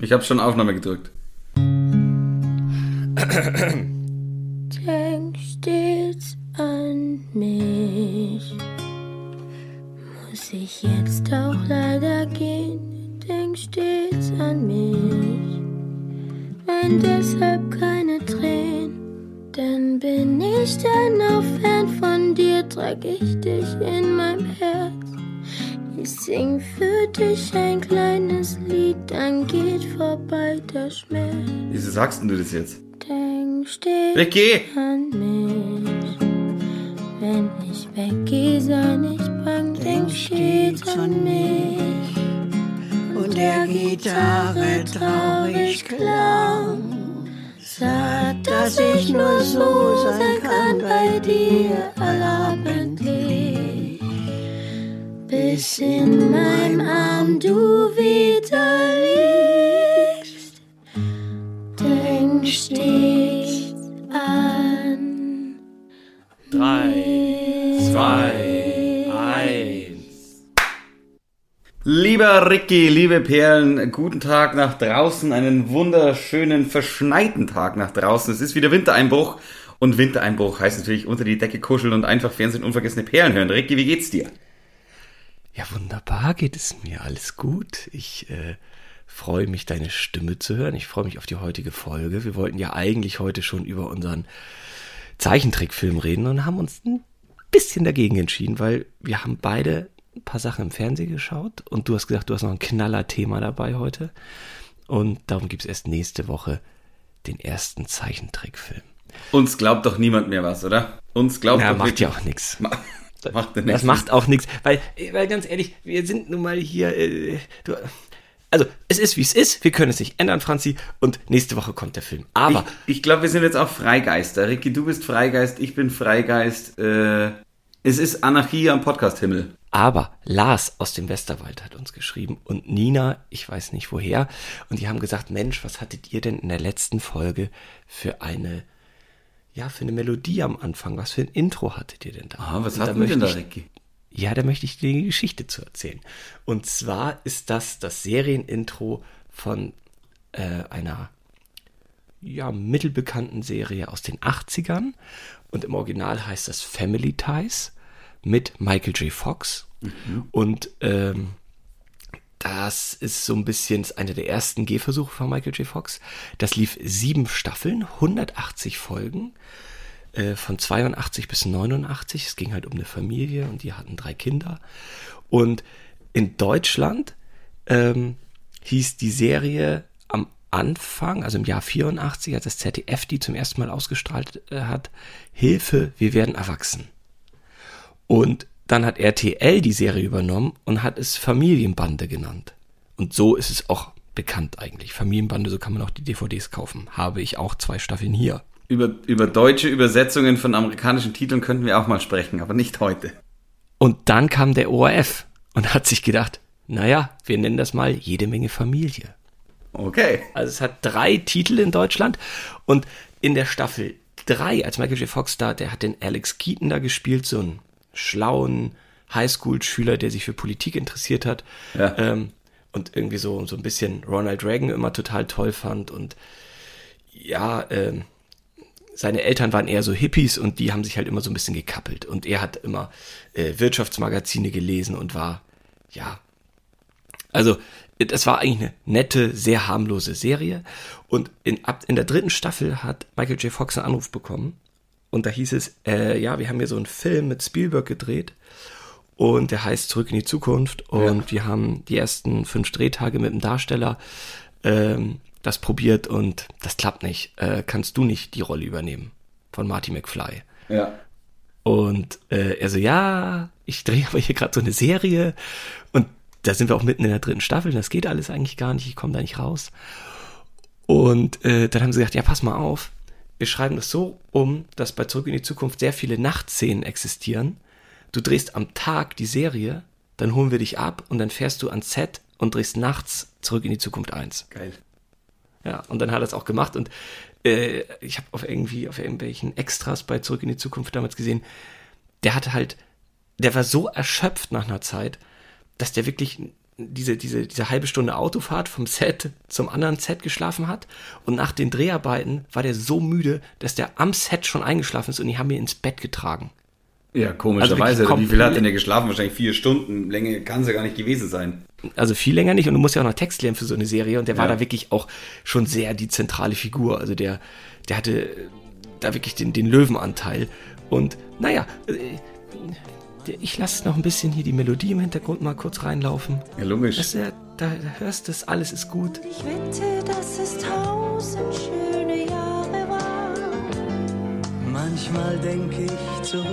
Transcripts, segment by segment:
Ich habe schon Aufnahme gedrückt. Denk stets an mich. Muss ich jetzt auch leider gehen? Denk stets an mich. Wenn deshalb keine Tränen, dann bin ich dann auch fern von dir, trag ich dich in meinem Herz. Ich sing für dich ein kleines Lied, dann geht vorbei der Schmerz. Wieso sagst du das jetzt? Denk stets an mich. Wenn ich weggehe, sei nicht bang, denk stets an mich. Und der Gitarre traurig klang, sagt, dass ich nur so sein kann bei dir allabendlich. Bis in meinem Arm du wieder liegst, denk stets an Drei, zwei, eins. Lieber Ricky, liebe Perlen, guten Tag nach draußen, einen wunderschönen, verschneiten Tag nach draußen. Es ist wieder Wintereinbruch und Wintereinbruch heißt natürlich unter die Decke kuscheln und einfach Fernsehen unvergessene Perlen hören. Ricky, wie geht's dir? Ja, wunderbar geht es mir. Alles gut. Ich äh, freue mich, deine Stimme zu hören. Ich freue mich auf die heutige Folge. Wir wollten ja eigentlich heute schon über unseren Zeichentrickfilm reden und haben uns ein bisschen dagegen entschieden, weil wir haben beide ein paar Sachen im Fernsehen geschaut und du hast gesagt, du hast noch ein Knaller-Thema dabei heute. Und darum gibt's erst nächste Woche den ersten Zeichentrickfilm. Uns glaubt doch niemand mehr was, oder? Uns glaubt Ja, doch macht wirklich- ja auch nichts. Ma- macht ja Das macht auch nichts, weil, weil ganz ehrlich, wir sind nun mal hier. Äh, du, also, es ist wie es ist, wir können es nicht ändern, Franzi, und nächste Woche kommt der Film. Aber Ich, ich glaube, wir sind jetzt auch Freigeister. Ricky, du bist Freigeist, ich bin Freigeist. Äh, es ist Anarchie am Podcast-Himmel. Aber Lars aus dem Westerwald hat uns geschrieben und Nina, ich weiß nicht woher, und die haben gesagt, Mensch, was hattet ihr denn in der letzten Folge für eine, ja, für eine Melodie am Anfang? Was für ein Intro hattet ihr denn da? Ah, was hatten wir denn da, Ricky? Ja, da möchte ich dir die Geschichte zu erzählen. Und zwar ist das das Serienintro von äh, einer ja, mittelbekannten Serie aus den 80ern. Und im Original heißt das Family Ties mit Michael J. Fox. Und ähm, das ist so ein bisschen einer der ersten Gehversuche von Michael J. Fox. Das lief sieben Staffeln, 180 Folgen äh, von 82 bis 89. Es ging halt um eine Familie und die hatten drei Kinder. Und in Deutschland ähm, hieß die Serie am Anfang, also im Jahr 84, als das ZDF die zum ersten Mal ausgestrahlt äh, hat, Hilfe, wir werden erwachsen. Und dann hat RTL die Serie übernommen und hat es Familienbande genannt. Und so ist es auch bekannt eigentlich. Familienbande, so kann man auch die DVDs kaufen. Habe ich auch zwei Staffeln hier. Über, über deutsche Übersetzungen von amerikanischen Titeln könnten wir auch mal sprechen, aber nicht heute. Und dann kam der ORF und hat sich gedacht, naja, wir nennen das mal jede Menge Familie. Okay. Also es hat drei Titel in Deutschland und in der Staffel drei, als Michael J. Fox da, der hat den Alex Keaton da gespielt, so einen schlauen Highschool-Schüler, der sich für Politik interessiert hat. Ja. Ähm, und irgendwie so, so ein bisschen Ronald Reagan immer total toll fand und ja, ähm, seine Eltern waren eher so Hippies und die haben sich halt immer so ein bisschen gekappelt. Und er hat immer äh, Wirtschaftsmagazine gelesen und war, ja, also das war eigentlich eine nette, sehr harmlose Serie. Und in, ab, in der dritten Staffel hat Michael J. Fox einen Anruf bekommen. Und da hieß es, äh, ja, wir haben hier so einen Film mit Spielberg gedreht. Und der heißt Zurück in die Zukunft. Und wir haben die ersten fünf Drehtage mit dem Darsteller ähm, das probiert und das klappt nicht. Äh, kannst du nicht die Rolle übernehmen von Marty McFly? Ja. Und äh, er so, ja, ich drehe aber hier gerade so eine Serie und da sind wir auch mitten in der dritten Staffel, das geht alles eigentlich gar nicht, ich komme da nicht raus. Und äh, dann haben sie gesagt, ja, pass mal auf, wir schreiben das so um, dass bei Zurück in die Zukunft sehr viele Nachtszenen existieren. Du drehst am Tag die Serie, dann holen wir dich ab und dann fährst du ans Set und drehst nachts Zurück in die Zukunft 1. Geil. Ja, und dann hat er es auch gemacht und äh, ich habe auf irgendwie auf irgendwelchen Extras bei Zurück in die Zukunft damals gesehen, der hatte halt, der war so erschöpft nach einer Zeit, dass der wirklich diese, diese, diese halbe Stunde Autofahrt vom Set zum anderen Set geschlafen hat. Und nach den Dreharbeiten war der so müde, dass der am Set schon eingeschlafen ist und die haben ihn ins Bett getragen. Ja, komischerweise. Also Wie viel hat denn der geschlafen? Wahrscheinlich vier Stunden. Länge kann es ja gar nicht gewesen sein. Also viel länger nicht und du musst ja auch noch Text lernen für so eine Serie und der war Ja. da wirklich auch schon sehr die zentrale Figur. Also der, der hatte da wirklich den, den Löwenanteil. Und naja, äh, ich lasse noch ein bisschen hier die Melodie im Hintergrund mal kurz reinlaufen. Ja, logisch. Das, da, da hörst du es, alles ist gut. Ich wette, dass es tausend schöne Jahre waren. Manchmal denke ich zurück,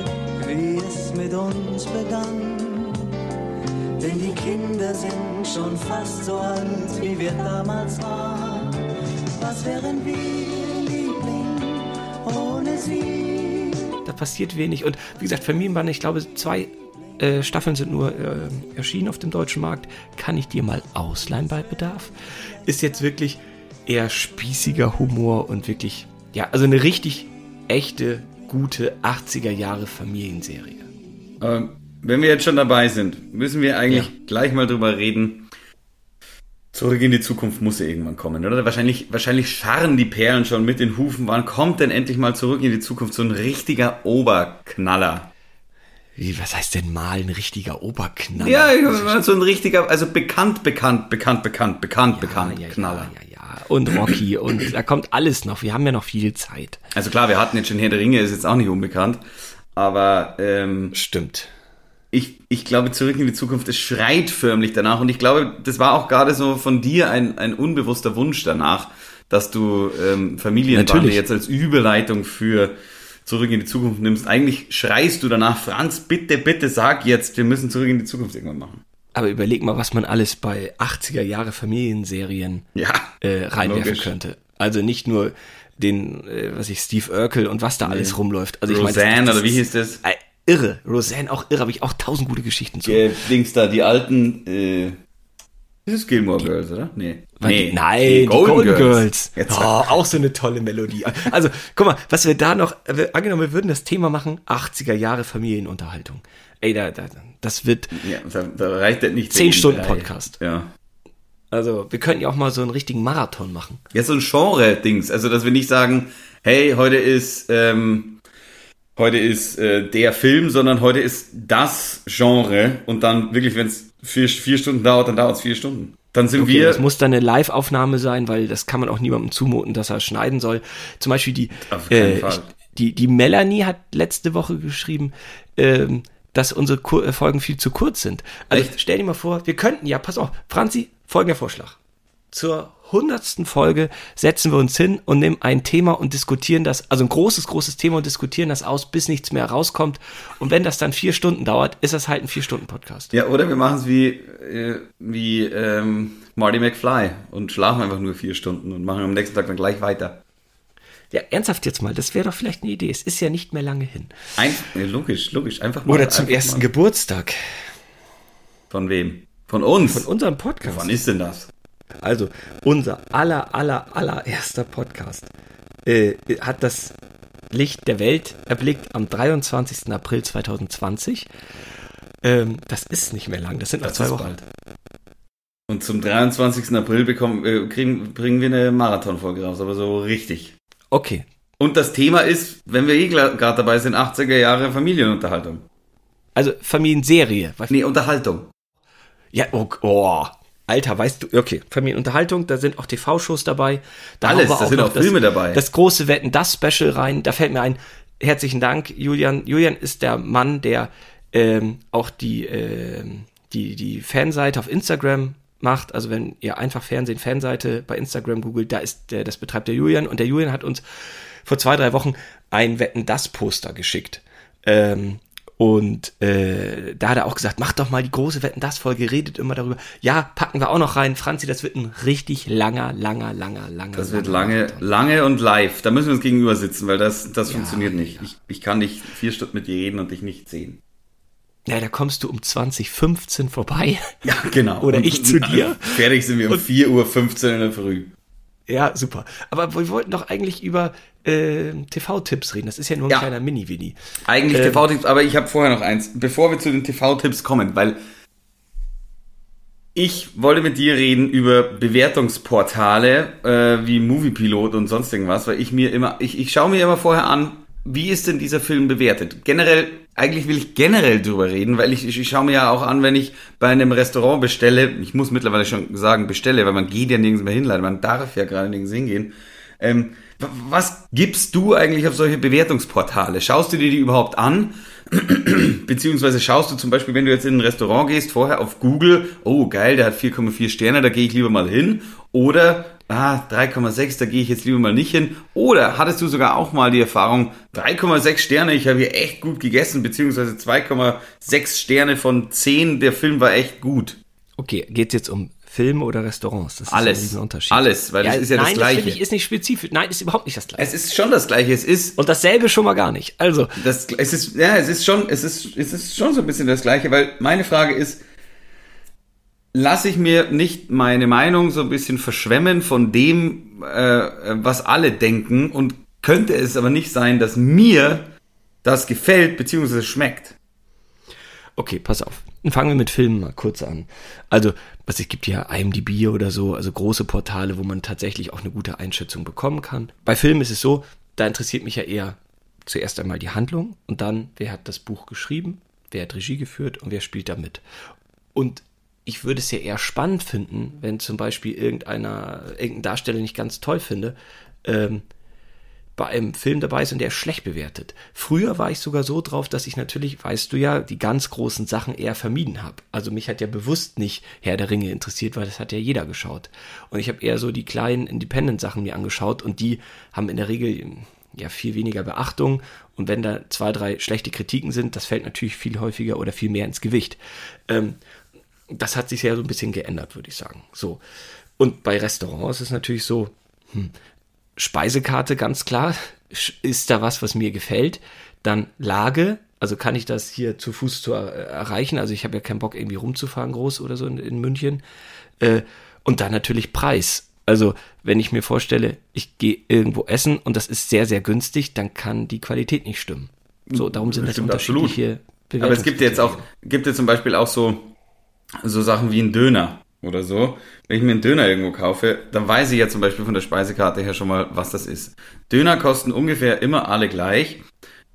wie es mit uns begann. Denn die Kinder sind schon fast so alt, wie wir damals waren. Was wären wir, Liebling, ohne sie? Passiert wenig. Und wie gesagt, Familienbande, ich glaube, zwei äh, Staffeln sind nur äh, erschienen auf dem deutschen Markt. Kann ich dir mal ausleihen bei Bedarf? Ist jetzt wirklich eher spießiger Humor und wirklich, ja, also eine richtig echte, gute 80er Jahre Familienserie. Ähm, wenn wir jetzt schon dabei sind, müssen wir eigentlich Ja. gleich mal drüber reden. Zurück in die Zukunft muss ja irgendwann kommen, oder? Wahrscheinlich, wahrscheinlich scharren die Perlen schon mit den Hufen. Wann kommt denn endlich mal zurück in die Zukunft so ein richtiger Oberknaller? Wie, was heißt denn mal ein richtiger Oberknaller? Ja, so ein richtiger, also bekannt, bekannt, bekannt, bekannt, bekannt, bekannt, ja, ja, Knaller. Ja, ja, ja. Und Rocky und da kommt alles noch. Wir haben ja noch viel Zeit. Also klar, wir hatten jetzt schon Herr der Ringe, ist jetzt auch nicht unbekannt. Aber ähm, Stimmt. Ich, ich glaube, zurück in die Zukunft, es schreit förmlich danach. Und ich glaube, das war auch gerade so von dir ein, ein unbewusster Wunsch danach, dass du ähm, Familienbande jetzt als Überleitung für zurück in die Zukunft nimmst. Eigentlich schreist du danach, Franz, bitte, bitte sag jetzt, wir müssen zurück in die Zukunft irgendwann machen. Aber überleg mal, was man alles bei 80er Jahre Familienserien Ja. äh, reinwerfen logisch. könnte. Also nicht nur den, äh, was ich, Steve Urkel und was da alles rumläuft. Also ich meine, Roseanne, oder wie hieß das? Irre. Roseanne auch irre, habe ich auch tausend gute Geschichten zu. Äh, Dings da, die alten, äh, das ist Gilmore Girls, oder? Nee. Weil die- Nein, die Golden, Girls. Jetzt oh, auch so eine tolle Melodie. Also, guck mal, was wir da noch, äh, angenommen, wir würden das Thema machen, 80er Jahre Familienunterhaltung. Ey, da, da, das wird, Ja, da, da reicht das nicht. Zehn Stunden drei. Podcast. Ja. also, wir könnten ja auch mal so einen richtigen Marathon machen. Ja, so ein Genre-Dings. Also, dass wir nicht sagen, hey, heute ist, ähm, heute ist äh, der Film, sondern heute ist das Genre. Und dann wirklich, wenn es vier, vier Stunden dauert, dann dauert es vier Stunden. Dann sind Okay, wir. das muss dann eine Live-Aufnahme sein, weil das kann man auch niemandem zumuten, dass er schneiden soll. Zum Beispiel die, äh, die, die Melanie hat letzte Woche geschrieben, ähm, dass unsere Kur äh, Folgen viel zu kurz sind. Also Echt? stell dir mal vor, wir könnten, ja, pass auf, Franzi, folgender Vorschlag. Zur hundertsten Folge setzen wir uns hin und nehmen ein Thema und diskutieren das, also ein großes, großes Thema und diskutieren das aus, bis nichts mehr rauskommt. Und wenn das dann vier Stunden dauert, ist das halt ein Vier-Stunden-Podcast. ja, oder wir machen es wie, äh, wie ähm, Marty McFly und schlafen einfach nur vier Stunden und machen am nächsten Tag dann gleich weiter. Ja, ernsthaft jetzt mal, das wäre doch vielleicht eine Idee. Es ist ja nicht mehr lange hin. Ein, logisch, logisch. Einfach mal. Oder zum ersten mal. Geburtstag Von wem? Von uns. von unserem Podcast. Wann ist denn das? Also, unser aller, aller, allererster Podcast äh, hat das Licht der Welt erblickt am 23. April 2020. Ähm, das ist nicht mehr lang, das sind noch Das zwei Wochen. bald. Und zum 23. April bekommen, äh, kriegen, bringen wir eine Marathonfolge raus, aber so richtig. Okay, Und das Thema ist, wenn wir eh gerade dabei sind, 80er Jahre Familienunterhaltung. also Familienserie. Nee, Unterhaltung. Ja, oh, oh. Alter, weißt du, okay, Familienunterhaltung, da sind auch TV-Shows dabei. Da Alles, da sind auch Filme das, dabei. Das große Wetten, das Special rein. Da fällt mir ein, herzlichen Dank, Julian. Julian ist der Mann, der ähm, auch die, ähm, die, die Fanseite auf Instagram macht. Also wenn ihr einfach Fernsehen, Fanseite bei Instagram googelt, da ist der, das betreibt der Julian. Und der Julian hat uns vor zwei, drei Wochen ein Wetten, das Poster geschickt. Ähm, und äh, da hat er auch gesagt, macht doch mal die große Wetten das Folge, redet immer darüber. Ja, packen wir auch noch rein. Franzi, das wird ein richtig langer, langer, langer, langer. Das wird langer lange, lange und live. Da müssen wir uns gegenüber sitzen, weil das, das funktioniert ja, nicht. Ich, ich kann nicht vier Stunden mit dir reden und dich nicht sehen. Ja, da kommst du um 2015 vorbei. Ja, genau. Oder Und- ich zu dir. Fertig sind wir um 4.15 Uhr in der Früh. Ja, super. Aber wir wollten doch eigentlich über äh, TV-Tipps reden. Das ist ja nur ein Ja. kleiner Mini-Winnie. Eigentlich Ähm. TV-Tipps, aber ich habe vorher noch eins, bevor wir zu den TV-Tipps kommen, weil Ich wollte mit dir reden über Bewertungsportale äh, wie Moviepilot und sonst irgendwas, weil ich mir immer, ich, ich schaue mir immer vorher an, wie ist denn dieser Film bewertet? Generell, eigentlich will ich generell drüber reden, weil ich, ich, ich schaue mir ja auch an, wenn ich bei einem Restaurant bestelle, ich muss mittlerweile schon sagen bestelle, weil man geht ja nirgends mehr hin, leider, man darf ja gerade nirgends hingehen. Ähm, was gibst du eigentlich auf solche Bewertungsportale? Schaust du dir die überhaupt an? Beziehungsweise schaust du zum Beispiel, wenn du jetzt in ein Restaurant gehst, vorher auf Google, oh geil, der hat 4,4 Sterne, da gehe ich lieber mal hin. Oder, ah, 3,6, da gehe ich jetzt lieber mal nicht hin. Oder hattest du sogar auch mal die Erfahrung, 3,6 Sterne, ich habe hier echt gut gegessen, beziehungsweise 2,6 Sterne von 10, der Film war echt gut. Okay, geht's jetzt um Filme oder Restaurants? Das ist Alles. ein Riesenunterschied. Alles, weil das ist ja das nein, Gleiche. Das finde ich ist nicht spezifisch. Nein, ist überhaupt nicht das Gleiche. Es ist schon das Gleiche, es ist Und dasselbe schon mal gar nicht. Also, Das, es ist, ja, es ist schon, es ist, es ist schon so ein bisschen das Gleiche, weil meine Frage ist, lasse ich mir nicht meine Meinung so ein bisschen verschwemmen von dem, äh, was alle denken und könnte es aber nicht sein, dass mir das gefällt bzw. schmeckt. okay, pass auf. Fangen wir mit Filmen mal kurz an. Also, was es gibt ja IMDb oder so, also große Portale, wo man tatsächlich auch eine gute Einschätzung bekommen kann. Bei Filmen ist es so, da interessiert mich ja eher zuerst einmal die Handlung und dann, wer hat das Buch geschrieben, wer hat Regie geführt und wer spielt da mit. Und ich würde es ja eher spannend finden, wenn zum Beispiel irgendeiner, irgendein Darsteller den ich ganz toll finde, ähm, bei einem Film dabei ist und der ist schlecht bewertet. Früher war ich sogar so drauf, dass ich natürlich, weißt du ja, die ganz großen Sachen eher vermieden habe. Also mich hat ja bewusst nicht Herr der Ringe interessiert, weil das hat ja jeder geschaut. Und ich habe eher so die kleinen Independent-Sachen mir angeschaut und die haben in der Regel ja viel weniger Beachtung. Und wenn da zwei, drei schlechte Kritiken sind, das fällt natürlich viel häufiger oder viel mehr ins Gewicht. Ähm, das hat sich ja so ein bisschen geändert, würde ich sagen. So. Und bei Restaurants ist es natürlich so, hm, Speisekarte, ganz klar, ist da was, was mir gefällt. Dann Lage, also kann ich das hier zu Fuß zu er erreichen. Also ich habe ja keinen Bock, irgendwie rumzufahren groß oder so in, in München. Äh, und dann natürlich Preis. Also wenn ich mir vorstelle, ich gehe irgendwo essen und das ist sehr, sehr günstig, dann kann die Qualität nicht stimmen. So, darum sind das Stimmt, unterschiedliche Aber es gibt jetzt auch, gibt es zum Beispiel auch so, so Sachen wie ein Döner oder so. Wenn ich mir einen Döner irgendwo kaufe, dann weiß ich ja zum Beispiel von der Speisekarte her schon mal, was das ist. Döner kosten ungefähr immer alle gleich.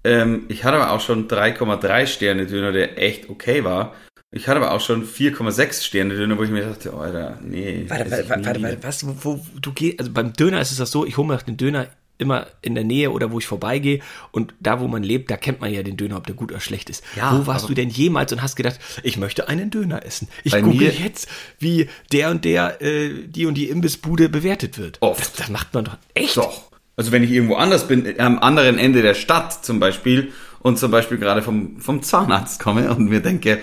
Ähm, ich hatte aber auch schon 3,3 Sterne Döner, der echt okay war. Ich hatte aber auch schon 4,6 Sterne Döner, wo ich mir dachte, oh, Alter, nee. Warte, warte, warte, warte, was, wo, wo du gehst, also beim Döner ist es das so, ich hole mir den Döner immer in der Nähe oder wo ich vorbeigehe und da, wo man lebt, da kennt man ja den Döner, ob der gut oder schlecht ist. Ja, wo warst du denn jemals und hast gedacht, ich möchte einen Döner essen? Ich google jetzt, wie der und der, äh, die und die Imbissbude bewertet wird. Oft. Das, das macht man doch echt. Doch. Also wenn ich irgendwo anders bin, am anderen Ende der Stadt zum Beispiel und zum Beispiel gerade vom, vom Zahnarzt komme und mir denke,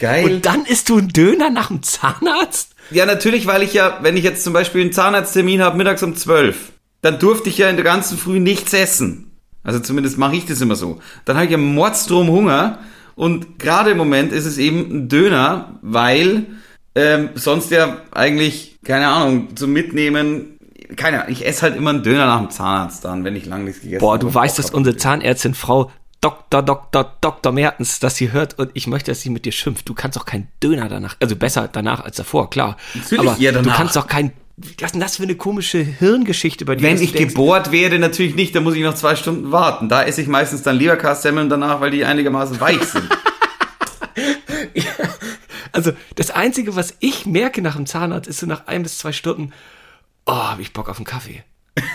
geil. Und dann isst du einen Döner nach dem Zahnarzt? ja, natürlich, weil ich ja, wenn ich jetzt zum Beispiel einen Zahnarzttermin habe mittags um 12, dann durfte ich ja in der ganzen Früh nichts essen. Also zumindest mache ich das immer so. Dann habe ich ja Mordstrom Hunger und gerade im Moment ist es eben ein Döner, weil ähm, sonst ja eigentlich, keine Ahnung, zum Mitnehmen, keine Ahnung, ich esse halt immer einen Döner nach dem Zahnarzt dann, wenn ich lange nichts gegessen Boah, habe. du weißt, dass unsere Zahnärztin Frau Dr. Dr. Dr. Mertens das sie hört und ich möchte, dass sie mit dir schimpft. Du kannst doch keinen Döner danach, also besser danach als davor, klar. Natürlich Aber du danach. kannst doch kein, was ist denn das für eine komische Hirngeschichte bei dir? Wenn ich denkst, gebohrt werde, natürlich nicht, dann muss ich noch zwei Stunden warten. Da esse ich meistens dann Leberkassemmeln danach, weil die einigermaßen weich sind. Also das Einzige, was ich merke nach dem Zahnarzt, ist so nach ein bis zwei Stunden, oh, habe ich Bock auf einen Kaffee.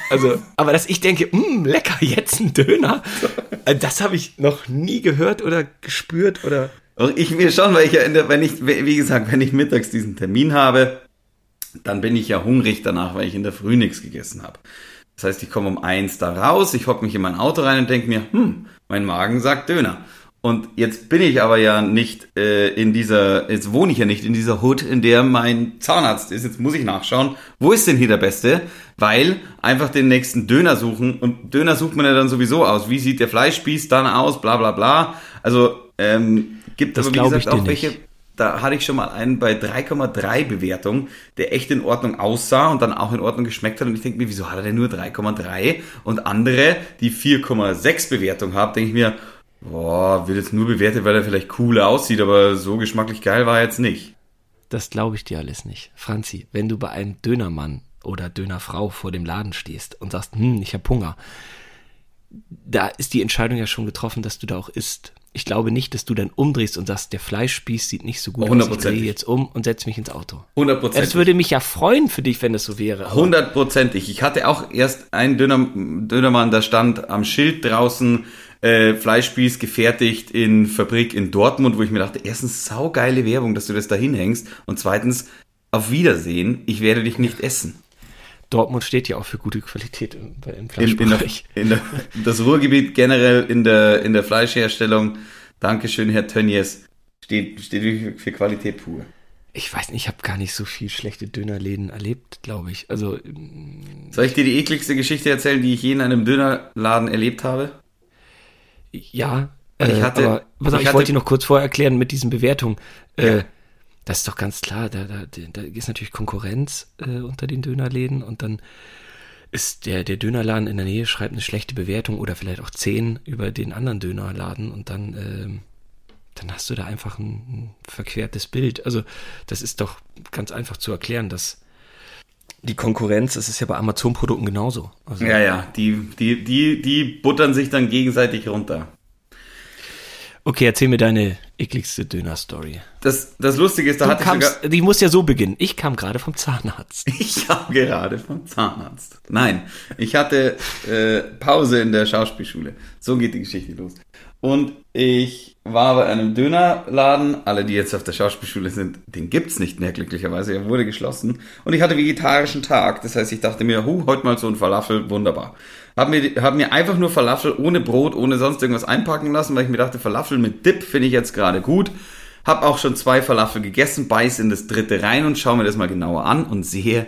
Also, aber dass ich denke, mh, lecker, jetzt ein Döner, äh, das habe ich noch nie gehört oder gespürt oder... Ich mir schon, weil ich ja, der, wenn ich, wie gesagt, wenn ich mittags diesen Termin habe, dann bin ich ja hungrig danach, weil ich in der Früh nichts gegessen habe. Das heißt, ich komme um eins da raus, ich hocke mich in mein Auto rein und denke mir, hm, mein Magen sagt Döner. Und jetzt bin ich aber ja nicht äh, in dieser, jetzt wohne ich ja nicht in dieser Hut, in der mein Zahnarzt ist. Jetzt muss ich nachschauen, wo ist denn hier der Beste? Weil einfach den nächsten Döner suchen und Döner sucht man ja dann sowieso aus. Wie sieht der Fleischspieß dann aus? Bla bla bla. Also ähm, gibt Das aber wie gesagt auch welche, nicht. Da hatte ich schon mal einen bei 3,3 Bewertung, der echt in Ordnung aussah und dann auch in Ordnung geschmeckt hat. Und ich denke mir, wieso hat er denn nur 3,3? Und andere, die 4,6 Bewertung haben, denke ich mir, boah, wird jetzt nur bewertet, weil er vielleicht cool aussieht, aber so geschmacklich geil war er jetzt nicht. Das glaube ich dir alles nicht. Franzi, wenn du bei einem Dönermann oder Dönerfrau vor dem Laden stehst und sagst, hm, ich habe Hunger, da ist die Entscheidung ja schon getroffen, dass du da auch isst. Ich glaube nicht, dass du dann umdrehst und sagst, der Fleischspieß sieht nicht so gut aus. Ich drehe jetzt um und setze mich ins Auto. Hundertprozentig. Das würde mich ja freuen für dich, wenn das so wäre. Hundertprozentig. Ich hatte auch erst einen Döner, Dönermann, da stand am Schild draußen äh, Fleischspieß gefertigt in Fabrik in Dortmund, wo ich mir dachte, erstens saugeile Werbung, dass du das da hinhängst und zweitens auf Wiedersehen, ich werde dich nicht essen. Dortmund steht ja auch für gute Qualität im, im In, in, der, Fleischbereich. in der, das Ruhrgebiet generell in der, in der Fleischherstellung, Dankeschön, Herr Tönnies, steht, steht wirklich für Qualität pur. Ich weiß nicht, ich habe gar nicht so viel schlechte Dönerläden erlebt, glaube ich. Also, Soll ich dir die ekligste Geschichte erzählen, die ich je in einem Dönerladen erlebt habe? ja. Ich äh, hatte- aber, pass auf, ich ich, hatte- wollte dir noch kurz vorher erklären mit diesen Bewertungen. Äh, Ja. Das ist doch ganz klar, da, da, da ist natürlich Konkurrenz äh, unter den Dönerläden und dann ist der, der Dönerladen in der Nähe schreibt eine schlechte Bewertung oder vielleicht auch zehn über den anderen Dönerladen und dann, ähm, dann hast du da einfach ein, ein verquertes Bild. Also das ist doch ganz einfach zu erklären, dass die Konkurrenz, das ist ja bei Amazon-Produkten genauso. Also, Ja, ja, die, die, die, die buttern sich dann gegenseitig runter. Okay, erzähl mir deine ekligste Döner-Story. Das, das Lustige ist, da Du hatte ich sogar, kamst, die muss ja so beginnen. Ich kam gerade vom Zahnarzt. ich habe gerade vom Zahnarzt. Nein, ich hatte äh, Pause in der Schauspielschule. So geht die Geschichte los. Und ich war bei einem Dönerladen. Alle, die jetzt auf der Schauspielschule sind, den gibt's nicht mehr, glücklicherweise. Er wurde geschlossen. Und ich hatte vegetarischen Tag. Das heißt, ich dachte mir, hu, heute mal so ein Falafel, wunderbar. Hab mir, hab mir einfach nur Falafel ohne Brot, ohne sonst irgendwas einpacken lassen, weil ich mir dachte, Falafel mit Dip finde ich jetzt gerade gut. Hab auch schon zwei Falafel gegessen, beiß in das dritte rein und schaue mir das mal genauer an und sehe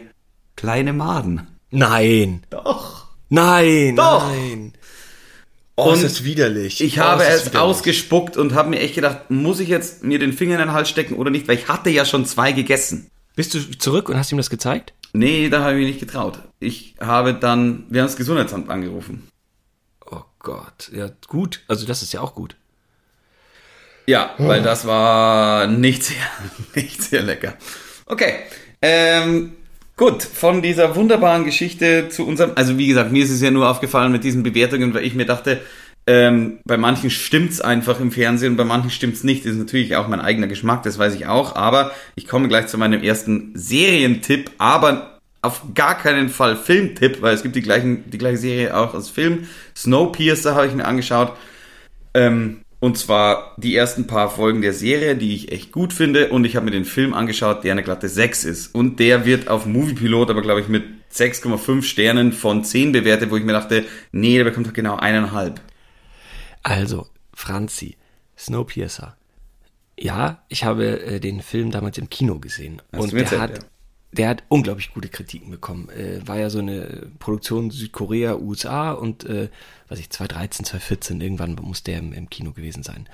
kleine Maden. Nein. Doch. Nein. Doch. Nein. Oh, Und ist das widerlich. Ich oh, habe es widerlich. ausgespuckt und habe mir echt gedacht, muss ich jetzt mir den Finger in den Hals stecken oder nicht, weil ich hatte ja schon zwei gegessen. Bist du zurück und hast ihm das gezeigt? Nee, da habe ich mich nicht getraut. Ich habe dann, wir haben das Gesundheitsamt angerufen. Oh Gott. Ja, gut. Also das ist ja auch gut. Ja, weil das war nicht sehr, nicht sehr lecker. Okay, ähm, gut, von dieser wunderbaren Geschichte zu unserem, also wie gesagt, mir ist es ja nur aufgefallen mit diesen Bewertungen, weil ich mir dachte, ähm, bei manchen stimmt's einfach im Fernsehen, bei manchen stimmt's nicht. Das ist natürlich auch mein eigener Geschmack, das weiß ich auch. Aber ich komme gleich zu meinem ersten Serientipp, aber auf gar keinen Fall Filmtipp, weil es gibt die, gleichen, die gleiche Serie auch als Film. Snowpiercer habe ich mir angeschaut. Ähm, und zwar die ersten paar Folgen der Serie, die ich echt gut finde. Und ich habe mir den Film angeschaut, der eine glatte 6 ist. Und der wird auf Moviepilot aber, glaube ich, mit 6,5 Sternen von 10 bewertet, wo ich mir dachte, nee, der bekommt doch genau eineinhalb. Also, Franzi, Snowpiercer. Ja, ich habe äh, den Film damals im Kino gesehen. Hast und der erzählt, hat, ja. Der hat unglaublich gute Kritiken bekommen. Äh, war ja so eine Produktion Südkorea, USA und, äh, weiß ich, 2013, 2014, irgendwann muss der im, im Kino gewesen sein.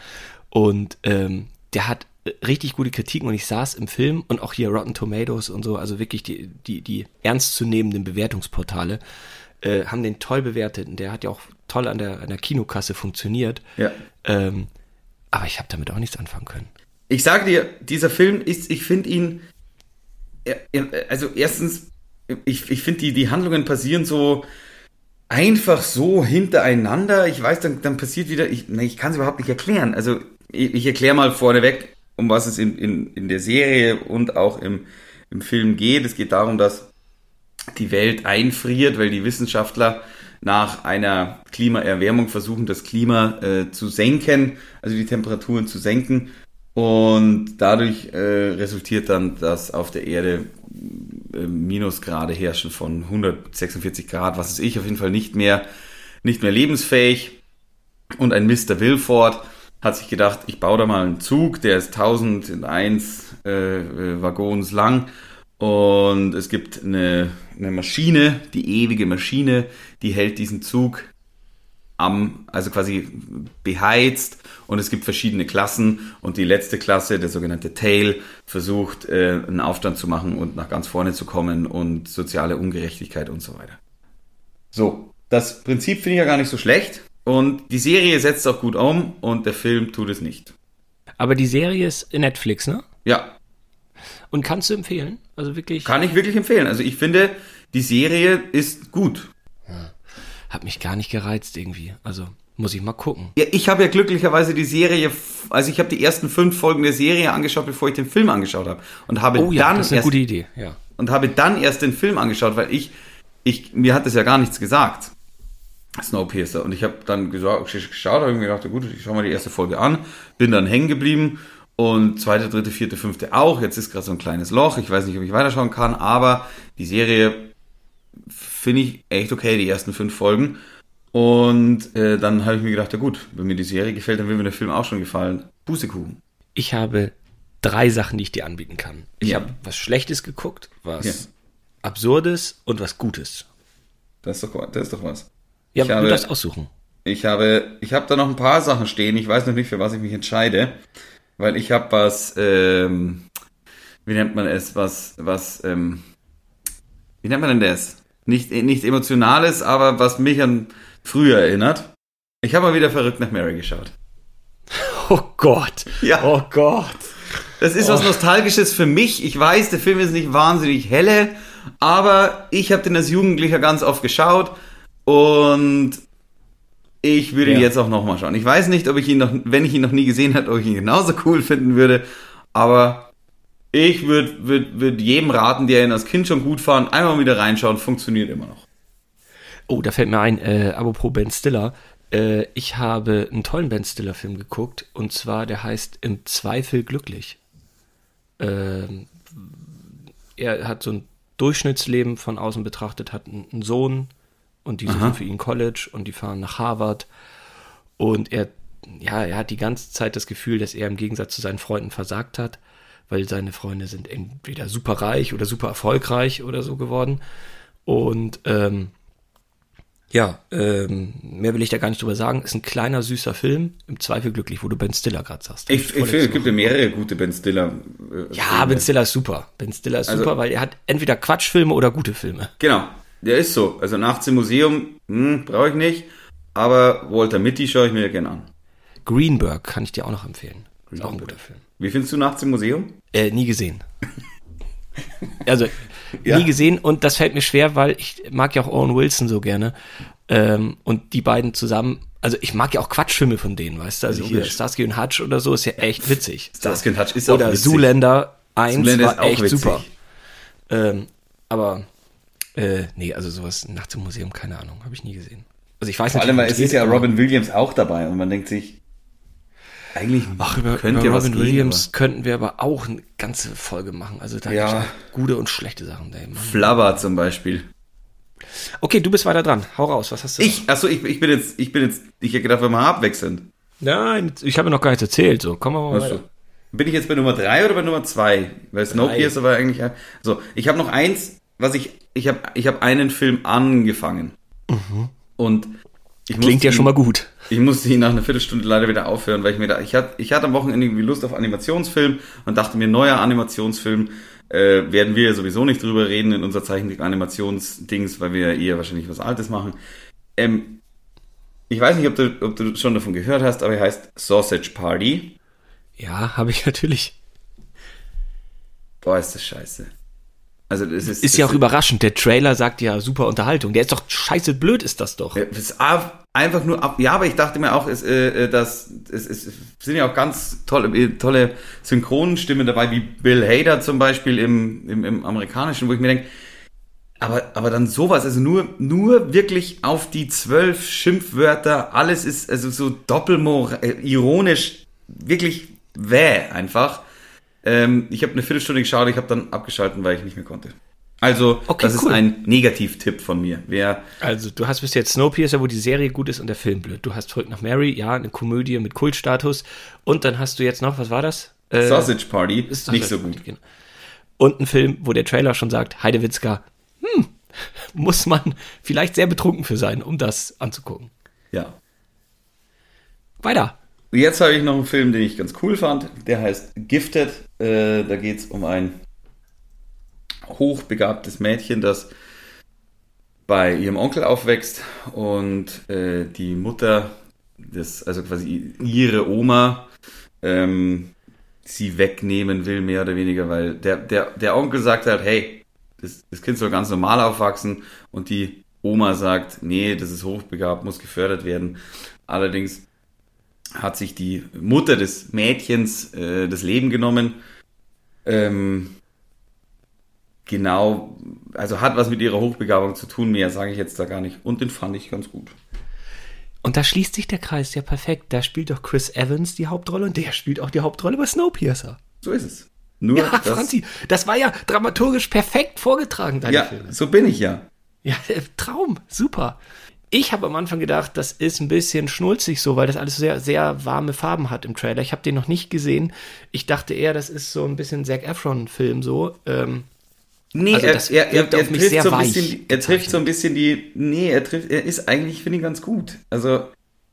Und ähm, der hat äh, richtig gute Kritiken und ich saß im Film und auch hier Rotten Tomatoes und so, also wirklich die, die, die ernstzunehmenden Bewertungsportale äh, haben den toll bewertet und der hat ja auch toll an der, an der Kinokasse funktioniert. Ja. Ähm, aber ich habe damit auch nichts anfangen können. Ich sage dir, dieser Film ist, ich finde ihn, also erstens, ich, ich finde die, die Handlungen passieren so einfach so hintereinander. Ich weiß, dann, dann passiert wieder, ich, ich kann es überhaupt nicht erklären. Also ich, ich erkläre mal vorneweg, um was es in, in, in der Serie und auch im, im Film geht. Es geht darum, dass die Welt einfriert, weil die Wissenschaftler nach einer Klimaerwärmung versuchen, das Klima äh, zu senken, also die Temperaturen zu senken. Und dadurch äh, resultiert dann, dass auf der Erde äh, Minusgrade herrschen von 146 Grad, was ist ich, auf jeden Fall nicht mehr, nicht mehr lebensfähig. Und ein Mr. Wilford hat sich gedacht, ich baue da mal einen Zug, der ist 1001 äh, äh, Waggons lang. Und es gibt eine, eine Maschine, die ewige Maschine, die hält diesen Zug am, also quasi beheizt und es gibt verschiedene Klassen und die letzte Klasse, der sogenannte Tail, versucht äh, einen Aufstand zu machen und nach ganz vorne zu kommen und soziale Ungerechtigkeit und so weiter. So, das Prinzip finde ich ja gar nicht so schlecht und die Serie setzt auch gut um und der Film tut es nicht. Aber die Serie ist Netflix, ne? Ja, Und kannst du empfehlen? Also wirklich, Kann ich wirklich empfehlen. Also ich finde, die Serie ist gut. Hat mich gar nicht gereizt irgendwie. Also muss ich mal gucken. Ja, ich habe ja glücklicherweise die Serie, also ich habe die ersten fünf Folgen der Serie angeschaut, bevor ich den Film angeschaut habe. Und habe Oh ja, dann das ist eine erst gute Idee. Ja. und habe dann erst den Film angeschaut, weil ich, ich mir hat das ja gar nichts gesagt. Snowpiercer. Und ich habe dann gesagt, geschaut, habe mir gedacht, gut, ich schaue mal die erste Folge an, bin dann hängen geblieben und zweite, dritte, vierte, fünfte auch. Jetzt ist gerade so ein kleines Loch. Ich weiß nicht, ob ich weiterschauen kann, aber die Serie finde ich echt okay, die ersten fünf Folgen. Und äh, dann habe ich mir gedacht, ja gut, wenn mir die Serie gefällt, dann will mir der Film auch schon gefallen. Pustekuchen. Ich habe drei Sachen, die ich dir anbieten kann. Ich Ja. habe was Schlechtes geguckt, was Ja. Absurdes und was Gutes. Das ist doch, das ist doch was. Ja, Ich du habe- darfst aussuchen. Ich habe, ich habe da noch ein paar Sachen stehen. Ich weiß noch nicht, für was ich mich entscheide, weil ich habe was, ähm, wie nennt man es, was, was, ähm, wie nennt man denn das? Nicht, nicht emotionales, aber was mich an früher erinnert. Ich habe mal wieder verrückt nach Mary geschaut. Oh Gott. Ja. Oh Gott. Das ist was Nostalgisches für mich. Ich weiß, der Film ist nicht wahnsinnig helle, aber ich habe den als Jugendlicher ganz oft geschaut und ich würde ihn Ja. jetzt auch nochmal schauen. Ich weiß nicht, ob ich ihn noch, wenn ich ihn noch nie gesehen hätte, ob ich ihn genauso cool finden würde, aber ich würde würd, würd jedem raten, der ihn als Kind schon gut fand, einmal wieder reinschauen, funktioniert immer noch. Oh, da fällt mir ein, äh, apropos Ben Stiller. Äh, ich habe einen tollen Ben Stiller-Film geguckt und zwar, der heißt Im Zweifel glücklich. Ähm, er hat so ein Durchschnittsleben von außen betrachtet, hat einen, Sohn und die suchen für ihn College und die fahren nach Harvard und er, ja, er hat die ganze Zeit das Gefühl, dass er im Gegensatz zu seinen Freunden versagt hat, weil seine Freunde sind entweder super reich oder super erfolgreich oder so geworden und ähm, ja, ähm, mehr will ich da gar nicht drüber sagen. Ist ein kleiner, süßer Film. Im Zweifel glücklich, wo du Ben Stiller gerade sagst. Ich, ich finde, es gibt ja mehrere gute Ben Stiller. Äh, ja, Filme. Ben Stiller ist super. Ben Stiller ist Also- super, weil er hat entweder Quatschfilme oder gute Filme. Genau, der ist so. Also nachts im Museum, hm, brauche ich nicht. Aber Walter Mitty schaue ich mir ja gerne an. Greenberg kann ich dir auch noch empfehlen. Ist auch ein guter Film. Wie findest du nachts im Museum? Äh, nie gesehen. Also, Ja. nie gesehen und das fällt mir schwer, weil ich mag ja auch Owen Wilson so gerne. Ähm, und die beiden zusammen, also ich mag ja auch Quatschfilme von denen, weißt du? Also hier Logisch. Starsky und Hutch oder so ist ja echt witzig. Starsky und Hutch ist auch Oder witzig. Zoolander 1 Zoolander war ist auch echt witzig. super. Ähm, aber äh, nee, also sowas nachts im Museum, keine Ahnung, habe ich nie gesehen. Also ich weiß Vor nicht, allem, weil wie es ist ja Robin Williams auch dabei und man denkt sich, eigentlich Ach, über, könnte über Robin gehen, Williams könnten wir aber auch eine ganze Folge machen. Also da Ja. gute und schlechte Sachen. Ey, Mann. aber Flubber zum Beispiel. Okay, du bist weiter dran. Hau raus, was hast du? Ich, achso, ich, ich bin jetzt, ich bin jetzt, ich hätte gedacht, wir mal abwechseln. Nein, ich habe noch gar nichts erzählt. So, wir mal weiter. Bin ich jetzt bei Nummer drei oder bei Nummer zwei? Weil Snowpiercer war eigentlich, so, ich habe noch eins, was ich, ich habe, ich habe einen Film angefangen. Und ich Mhm. Klingt ja ihn- schon mal gut. Ich musste ihn nach einer Viertelstunde leider wieder aufhören, weil ich mir da, ich hatte, ich hatte am Wochenende irgendwie Lust auf Animationsfilm und dachte mir, neuer Animationsfilm, äh, werden wir ja sowieso nicht drüber reden in unser Zeichentrick-Animationsdings, weil wir ja eher wahrscheinlich was Altes machen. Ähm, ich weiß nicht, ob du, ob du schon davon gehört hast, aber er heißt Sausage Party. Ja, habe ich natürlich. Boah, ist das scheiße. Also, das ist, Ist ja auch überraschend. Der Trailer sagt ja super Unterhaltung. Der ist doch scheiße blöd, ist das doch. Ist einfach nur ab. Ja, aber ich dachte mir auch, es, äh, äh, dass es, es sind ja auch ganz tolle, äh, tolle Synchronstimmen dabei, wie Bill Hader zum Beispiel im, im, im amerikanischen, wo ich mir denke, aber, aber dann sowas, also nur, nur wirklich auf die zwölf Schimpfwörter, alles ist also so doppelmor, äh, ironisch, wirklich wäh einfach. Ähm, ich habe eine Viertelstunde geschaut, ich habe dann abgeschalten, weil ich nicht mehr konnte. Also, Okay, das cool. ist ein Negativtipp von mir. Wer Also, du hast bis jetzt Snowpiercer, wo die Serie gut ist und der Film blöd. Du hast Zurück nach Mary, ja, eine Komödie mit Kultstatus. Und dann hast du jetzt noch, was war das? Äh, Sausage Party ist nicht so gut. genau. Und ein Film, wo der Trailer schon sagt, Heidewitzka, hm, muss man vielleicht sehr betrunken für sein, um das anzugucken. Ja. Weiter. Jetzt habe ich noch einen Film, den ich ganz cool fand. Der heißt Gifted. Äh, da geht es um ein hochbegabtes Mädchen, das bei ihrem Onkel aufwächst und äh, die Mutter, das, also quasi ihre Oma, ähm, sie wegnehmen will, mehr oder weniger, weil der, der, der Onkel sagt halt, hey, das, das Kind soll ganz normal aufwachsen und die Oma sagt, nee, das ist hochbegabt, muss gefördert werden. Allerdings hat sich die Mutter des Mädchens äh, das Leben genommen. Ähm, genau, also hat was mit ihrer Hochbegabung zu tun, mehr sage ich jetzt da gar nicht. Und den fand ich ganz gut. Und da schließt sich der Kreis ja perfekt. Da spielt doch Chris Evans die Hauptrolle und der spielt auch die Hauptrolle bei Snowpiercer. So ist es. Nur Ja, das, Franzi, das war ja dramaturgisch perfekt vorgetragen, deine ja, Filme. so bin ich ja. Ja, Traum, super. Ich habe am Anfang gedacht, das ist ein bisschen schnulzig so, weil das alles sehr, sehr warme Farben hat im Trailer. Ich habe den noch nicht gesehen. Ich dachte eher, das ist so ein bisschen Zac Efron-Film so. Ähm, Nee, Also er, das er, er, er mich trifft sehr so ein weich bisschen, er trifft so ein bisschen die, nee, er trifft, er ist eigentlich, finde ich, ganz gut. Also,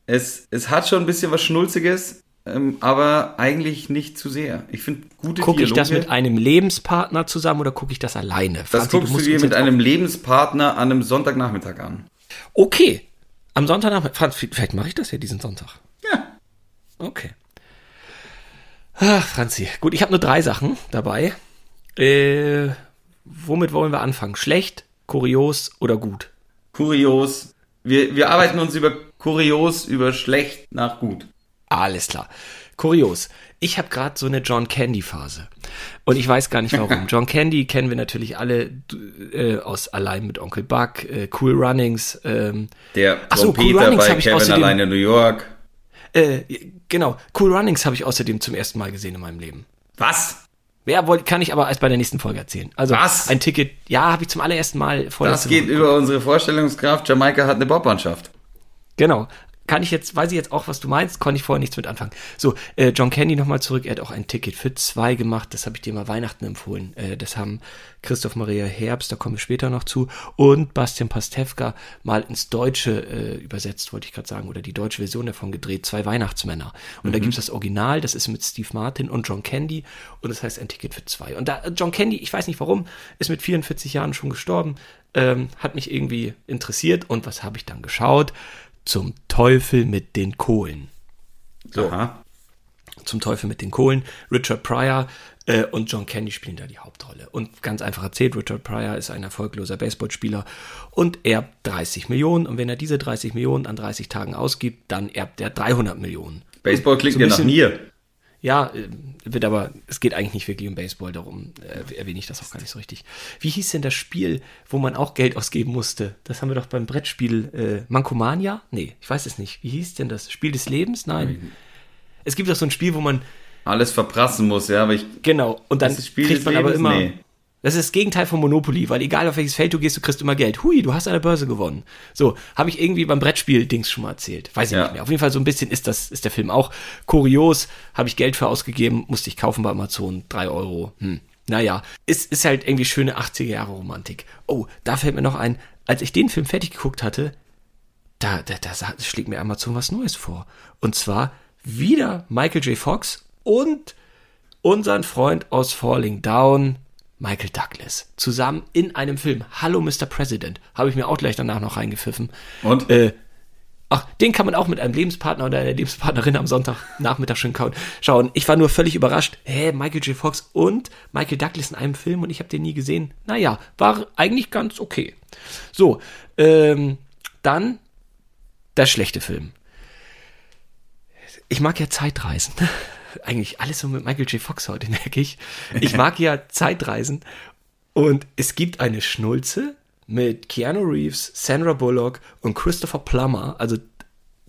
es, es hat schon ein bisschen was Schnulziges, ähm, aber eigentlich nicht zu sehr. Ich finde gute gucke ich das mit einem Lebenspartner zusammen oder gucke ich das alleine? das Franzi, guckst du musst dir mit einem Lebenspartner an einem Sonntagnachmittag an. Okay, am Sonntagnachmittag. Franz, vielleicht mache ich das ja diesen Sonntag. Ja. Okay. Ach, Franzi. Gut, ich habe nur drei Sachen dabei. Äh, womit wollen wir anfangen? Schlecht, kurios oder gut? Kurios. Wir, wir arbeiten uns über kurios, über schlecht nach gut. Alles klar. Kurios. Ich habe gerade so eine John Candy Phase. Und ich weiß gar nicht warum. John Candy kennen wir natürlich alle äh, aus Allein mit Onkel Buck, äh, Cool Runnings. Ähm, Der Ach so, Cool Runnings bei Kevin außerdem- alleine in New York. äh, genau, Cool Runnings habe ich außerdem zum ersten Mal gesehen in meinem Leben. Was? Ja, wollte, kann ich aber erst bei der nächsten Folge erzählen. Also Was? ein Ticket, ja, habe ich zum allerersten Mal vor Das geht über unsere Vorstellungskraft. Jamaika hat eine Bobmannschaft. Genau. Kann ich jetzt, weiß ich jetzt auch, was du meinst, konnte ich vorher nichts mit anfangen. So, äh, John Candy nochmal zurück, er hat auch ein Ticket für zwei gemacht, das habe ich dir mal Weihnachten empfohlen. Äh, das haben Christoph Maria Herbst, da kommen wir später noch zu, und Bastian Pastewka mal ins Deutsche äh, übersetzt, wollte ich gerade sagen, oder die deutsche Version davon gedreht, zwei Weihnachtsmänner. Und da gibt's das Original, das ist mit Steve Martin und John Candy, und das heißt ein Ticket für zwei. Und da, äh, John Candy, ich weiß nicht warum, ist mit 44 Jahren schon gestorben, ähm, hat mich irgendwie interessiert, und was habe ich dann geschaut? Zum Teufel mit den Kohlen. So. Aha. Zum Teufel mit den Kohlen. Richard Pryor äh, und John Candy spielen da die Hauptrolle. Und ganz einfach erzählt, Richard Pryor ist ein erfolgloser Baseballspieler und erbt 30 Millionen. Und wenn er diese 30 Millionen an 30 Tagen ausgibt, dann erbt er 300 Millionen. Baseball klingt So ja nach mir. Ja, äh, wird aber, es geht eigentlich nicht wirklich um Baseball, darum äh, erwähne ich das auch gar nicht so richtig. Wie hieß denn das Spiel, wo man auch Geld ausgeben musste? Das haben wir doch beim Brettspiel äh, Mankomania? Nee, ich weiß es nicht. Wie hieß denn das? Spiel des Lebens? Nein. Es gibt doch so ein Spiel, wo man, Alles verprassen muss, ja, aber ich. genau, und dann Das ist Spiel kriegt man aber Lebens? immer. Nee. Das ist das Gegenteil von Monopoly, weil egal auf welches Feld du gehst, du kriegst immer Geld. Hui, du hast an der Börse gewonnen. So, habe ich irgendwie beim Brettspiel-Dings schon mal erzählt. Weiß ich Ja. nicht mehr. Auf jeden Fall so ein bisschen ist das, ist der Film auch kurios. Habe ich Geld für ausgegeben, musste ich kaufen bei Amazon. Drei Euro. Hm. Naja, ist, ist halt irgendwie schöne 80er Jahre Romantik. Oh, da fällt mir noch ein, als ich den Film fertig geguckt hatte, da, da, da schlägt mir Amazon was Neues vor. Und zwar wieder Michael J. Fox und unseren Freund aus Falling Down, Michael Douglas, zusammen in einem Film. Hallo Mr. President. Habe ich mir auch gleich danach noch reingepfiffen. Und? Äh, ach, den kann man auch mit einem Lebenspartner oder einer Lebenspartnerin am Sonntagnachmittag schön kauen. schauen. Ich war nur völlig überrascht. Hä, Michael J. Fox und Michael Douglas in einem Film und ich habe den nie gesehen. Naja, war eigentlich ganz okay. So, ähm, dann der schlechte Film. Ich mag ja Zeitreisen. Eigentlich alles so mit Michael J. Fox heute, merke ich. Ich mag ja Zeitreisen. Und es gibt eine Schnulze mit Keanu Reeves, Sandra Bullock und Christopher Plummer, also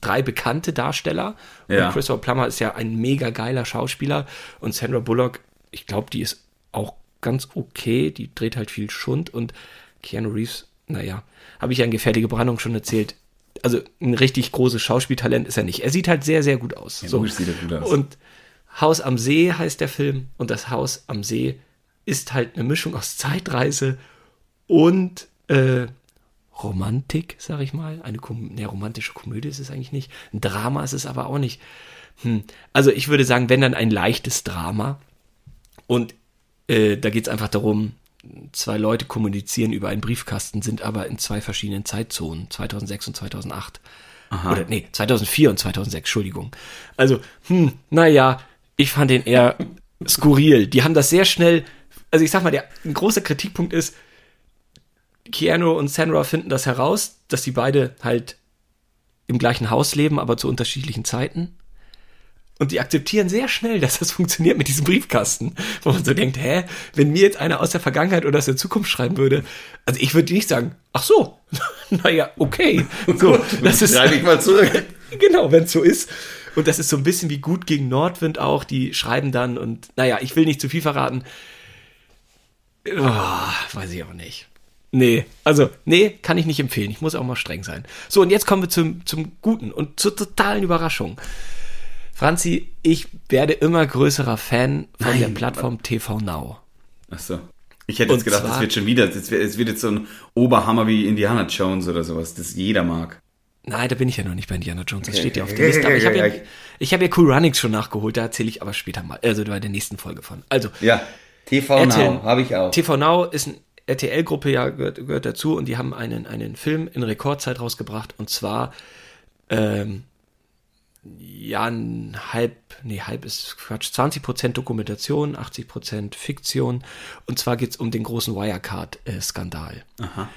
drei bekannte Darsteller. Ja. Und Christopher Plummer ist ja ein mega geiler Schauspieler. Und Sandra Bullock, ich glaube, die ist auch ganz okay. Die dreht halt viel Schund. Und Keanu Reeves, naja, habe ich ja in Gefährliche Brandung schon erzählt. Also ein richtig großes Schauspieltalent ist er nicht. Er sieht halt sehr, sehr gut aus. so. logisch sieht er gut aus. Und Haus am See heißt der Film. Und das Haus am See ist halt eine Mischung aus Zeitreise und äh, Romantik, sag ich mal. Eine Kom ne, romantische Komödie ist es eigentlich nicht. Ein Drama ist es aber auch nicht. Hm. Also ich würde sagen, wenn dann ein leichtes Drama. Und äh, da geht es einfach darum, zwei Leute kommunizieren über einen Briefkasten, sind aber in zwei verschiedenen Zeitzonen, 2006 und 2008. Oder nee, 2004 und 2006, Entschuldigung. Also, hm, naja, ich fand den eher skurril. Die haben das sehr schnell, also ich sag mal, der ein großer Kritikpunkt ist, Keanu und Sandra finden das heraus, dass die beide halt im gleichen Haus leben, aber zu unterschiedlichen Zeiten. Und die akzeptieren sehr schnell, dass das funktioniert mit diesem Briefkasten, wo man so denkt, hä, wenn mir jetzt einer aus der Vergangenheit oder aus der Zukunft schreiben würde, also ich würde nicht sagen, ach so, naja, okay, so, das ist, Schreibe ich mal zurück. genau, wenn es so ist. Und das ist so ein bisschen wie gut gegen Nordwind auch, die schreiben dann und, naja, ich will nicht zu viel verraten. Oh, weiß ich auch nicht. Nee, also, nee, kann ich nicht empfehlen. Ich muss auch mal streng sein. So, und jetzt kommen wir zum, zum Guten und zur totalen Überraschung. Franzi, ich werde immer größerer Fan von Nein, der Plattform TV Now. Ach so. Ich hätte jetzt Und gedacht, es wird schon wieder, es wird jetzt so ein Oberhammer wie Indiana Jones oder sowas, das jeder mag. Nein, da bin ich ja noch nicht bei Indiana Jones. Das steht ja auf der Liste. Aber ich habe ja, ich habe ja Cool Runnings schon nachgeholt. Da erzähle ich aber später mal. Also bei der nächsten Folge von. Also, Ja, TV RTL Now habe ich auch. TV Now ist eine RTL-Gruppe, ja, gehört, gehört dazu und die haben einen, einen Film in Rekordzeit rausgebracht und zwar, ähm, ja, ein halb, nee, halb ist Quatsch, 20% Dokumentation, 80% Fiktion und zwar geht's um den großen Wirecard-Skandal. Aha.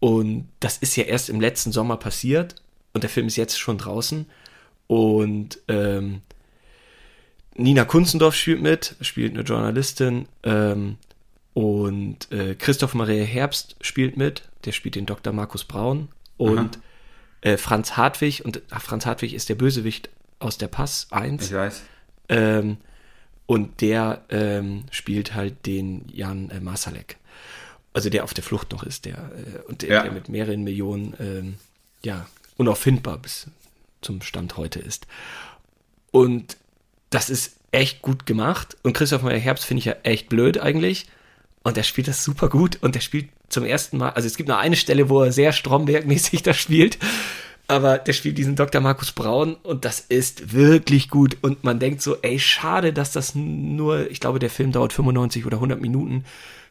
Und das ist ja erst im letzten Sommer passiert und der Film ist jetzt schon draußen. Und ähm, Nina Kunzendorf spielt mit, spielt eine Journalistin. Ähm, und äh, Christoph Maria Herbst spielt mit, der spielt den Dr. Markus Braun. Und äh, Franz Hartwig, und ach, Franz Hartwig ist der Bösewicht aus der Pass 1. Ich weiß. Ähm, und der ähm, spielt halt den Jan äh, Masalek. Also der auf der Flucht noch ist, der äh, und der, Ja. der mit mehreren Millionen ähm, ja unauffindbar bis zum Stand heute ist. Und das ist echt gut gemacht. Und Christoph Meyer Herbst finde ich ja echt blöd eigentlich. Und der spielt das super gut. Und der spielt zum ersten Mal, also es gibt nur eine Stelle, wo er sehr Stromberg-mäßig da spielt. Aber der spielt diesen Dr. Markus Braun und das ist wirklich gut. Und man denkt so, ey, schade, dass das nur, ich glaube, der Film dauert 95 oder 100 Minuten,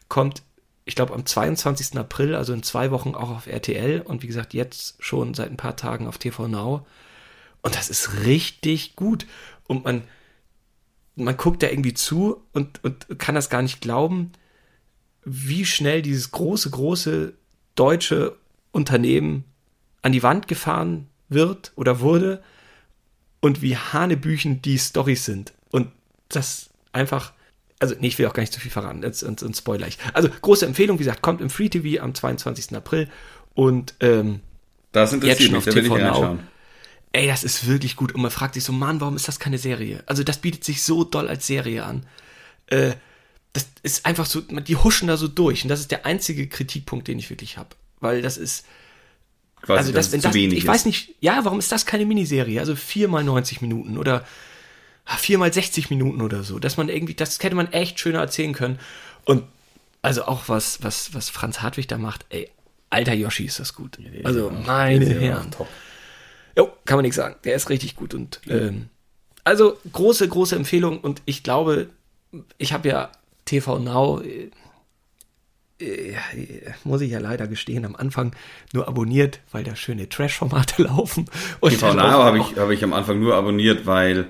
kommt, ich glaube, am 22. April, also in zwei Wochen auch auf RTL und wie gesagt, jetzt schon seit ein paar Tagen auf TV Now. Und das ist richtig gut. Und man, man guckt da irgendwie zu und, und kann das gar nicht glauben, wie schnell dieses große, große deutsche Unternehmen an die Wand gefahren wird oder wurde und wie hanebüchen die Storys sind. Und das einfach, also nee, ich will auch gar nicht zu viel verraten, jetzt und, spoiler ich. Also große Empfehlung, wie gesagt, kommt im Free TV am 22. April und ähm, Das Jetzt interessiert schon mich, auf da will ich reinschauen. ey, das ist wirklich gut. Und man fragt sich so, Mann, warum ist das keine Serie? Also das bietet sich so doll als Serie an. Äh, das ist einfach so, die huschen da so durch. Und das ist der einzige Kritikpunkt, den ich wirklich habe. Weil das ist, Quasi, also das, wenn das, wenig ich ist. weiß nicht, ja, warum ist das keine Miniserie? Also viermal 90 Minuten oder viermal 60 Minuten oder so. Dass man irgendwie, das hätte man echt schöner erzählen können. Und also auch was, was, was Franz Hartwig da macht, ey, alter Yoshi ist das gut. Also meine Herren. Jo, kann man nichts sagen. Der ist richtig gut und ähm, also große, große Empfehlung und ich glaube, ich habe ja TV Now, äh, äh, muss ich ja leider gestehen, am Anfang nur abonniert, weil da schöne Trash-Formate laufen. Und TV Now habe ich, habe ich am Anfang nur abonniert, weil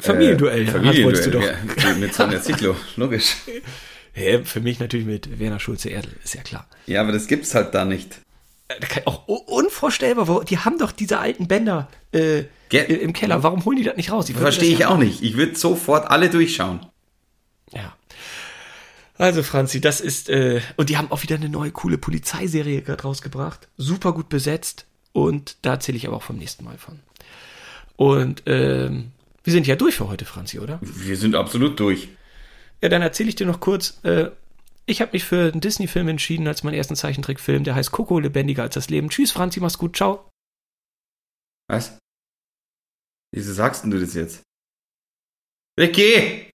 Familienduell, äh, Familienduell, wolltest du doch. Ja, mit Sonja Zietlow, logisch. Hä, für mich natürlich mit Werner Schulze-Erdl, ist ja klar. Ja, aber das gibt's halt da nicht. Äh, Auch unvorstellbar, wo- die haben doch diese alten Bänder äh, im Keller. Warum holen die das nicht raus? Verstehe ich ja- auch nicht. Ich würde sofort alle durchschauen. Ja. Also Franzi, das ist, äh, und die haben auch wieder eine neue coole Polizeiserie gerade rausgebracht. Super gut besetzt. Und da erzähle ich aber auch vom nächsten Mal von. Und ähm, wir sind ja durch für heute, Franzi, oder? Wir sind absolut durch. Ja, dann erzähle ich dir noch kurz. Äh, ich habe mich für einen Disney-Film entschieden als meinen ersten Zeichentrickfilm. Der heißt Coco, lebendiger als das Leben. Tschüss, Franzi, mach's gut, ciao. Was? Wieso sagst denn du das jetzt? Ricky!